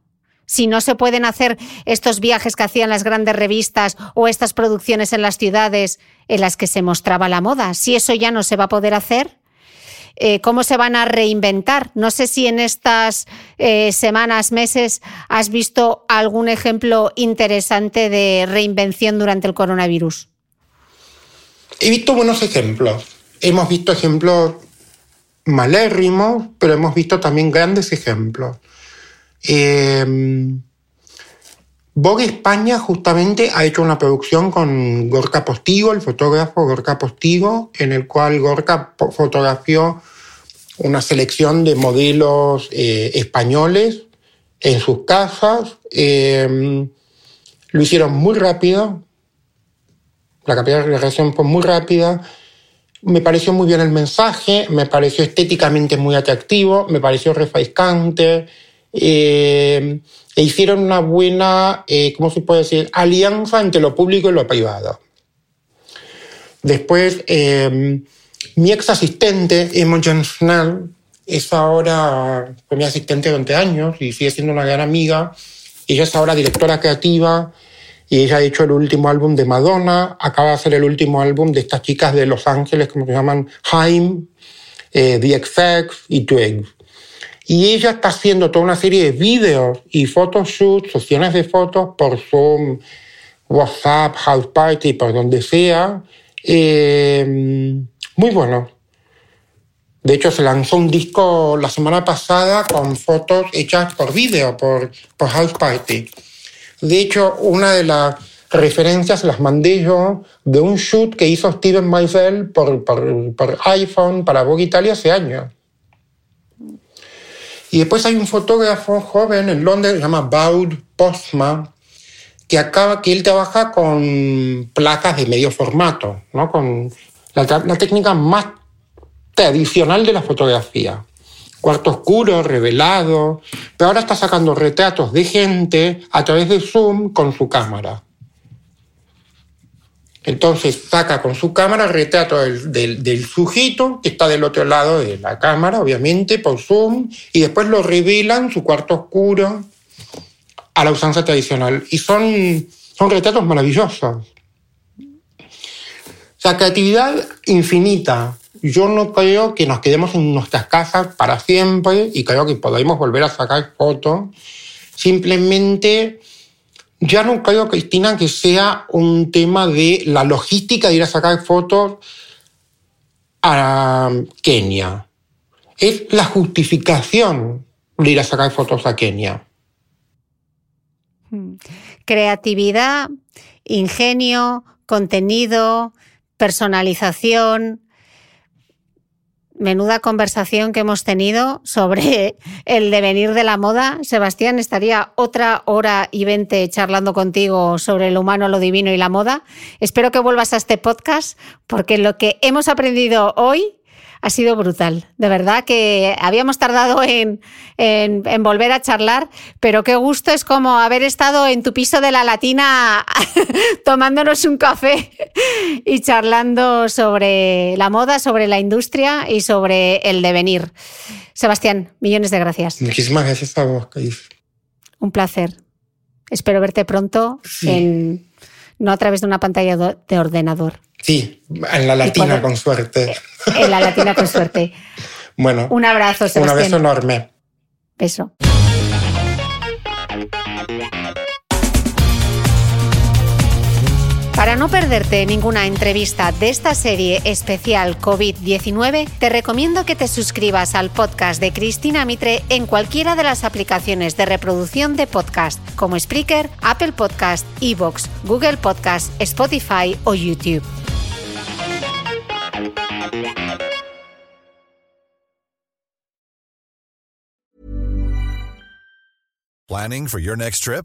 Si no se pueden hacer estos viajes que hacían las grandes revistas o estas producciones en las ciudades en las que se mostraba la moda, si eso ya no se va a poder hacer, eh, ¿cómo se van a reinventar? No sé si en estas eh, semanas, meses, has visto algún ejemplo interesante de reinvención durante el coronavirus. He visto buenos ejemplos. Hemos visto ejemplos malérrimos, pero hemos visto también grandes ejemplos. Eh, Vogue España justamente ha hecho una producción con Gorka Postigo, el fotógrafo Gorka Postigo, en el cual Gorka fotografió una selección de modelos eh, españoles en sus casas. Eh, lo hicieron muy rápido, la capitalización fue muy rápida. Me pareció muy bien el mensaje, me pareció estéticamente muy atractivo, me pareció refrescante. Eh, e hicieron una buena, eh, ¿cómo se puede decir?, alianza entre lo público y lo privado. Después, eh, mi ex asistente, Imogen Snell, es ahora fue mi asistente durante años y sigue siendo una gran amiga Ella es ahora directora creativa y ella ha hecho el último álbum de Madonna, acaba de hacer el último álbum de estas chicas de Los Ángeles, como se llaman, Haim, eh, The XX y Twig. Y ella está haciendo toda una serie de vídeos y photoshoots, sesiones de fotos por Zoom, WhatsApp, House Party, por donde sea. Eh, muy bueno. De hecho, se lanzó un disco la semana pasada con fotos hechas por vídeo, por, House Party. De hecho, una de las referencias las mandé yo de un shoot que hizo Steven Meisel por, por iPhone para Vogue Italia hace años. Y después hay un fotógrafo joven en Londres, se llama Baud Postma, que, acaba, que él trabaja con placas de medio formato, ¿no? con la, la técnica más tradicional de la fotografía. Cuarto oscuro, revelado, pero ahora está sacando retratos de gente a través de Zoom con su cámara. Entonces saca con su cámara el retrato del, del, del, sujeto que está del otro lado de la cámara, obviamente, por Zoom, y después lo revelan su cuarto oscuro a la usanza tradicional. Y son, son retratos maravillosos. O sea, creatividad infinita. Yo no creo que nos quedemos en nuestras casas para siempre y creo que podemos volver a sacar fotos. Simplemente ya no creo, Cristina, que sea un tema de la logística de ir a sacar fotos a Kenia. Es la justificación de ir a sacar fotos a Kenia. Creatividad, ingenio, contenido, personalización, menuda conversación que hemos tenido sobre el devenir de la moda. Sebastián, estaría otra hora y veinte charlando contigo sobre lo humano, lo divino y la moda. Espero que vuelvas a este podcast porque lo que hemos aprendido hoy ha sido brutal. De verdad que habíamos tardado en, en, en, volver a charlar, pero qué gusto es como haber estado en tu piso de la Latina tomándonos un café y charlando sobre la moda, sobre la industria y sobre el devenir. Sebastián, millones de gracias. Muchísimas gracias a vos, Cais. Un placer. Espero verte pronto Sí. en, no a través de una pantalla de ordenador, Sí, en la latina, con suerte. en la Latina con suerte. Bueno, Un abrazo, un Sebastián. abrazo enorme. Beso. Para no perderte ninguna entrevista de esta serie especial COVID-19, te recomiendo que te suscribas al podcast de Cristina Mitre en cualquiera de las aplicaciones de reproducción de podcast, como Spreaker, Apple Podcast, Evox, Google Podcast, Spotify o YouTube. Planning for your next trip?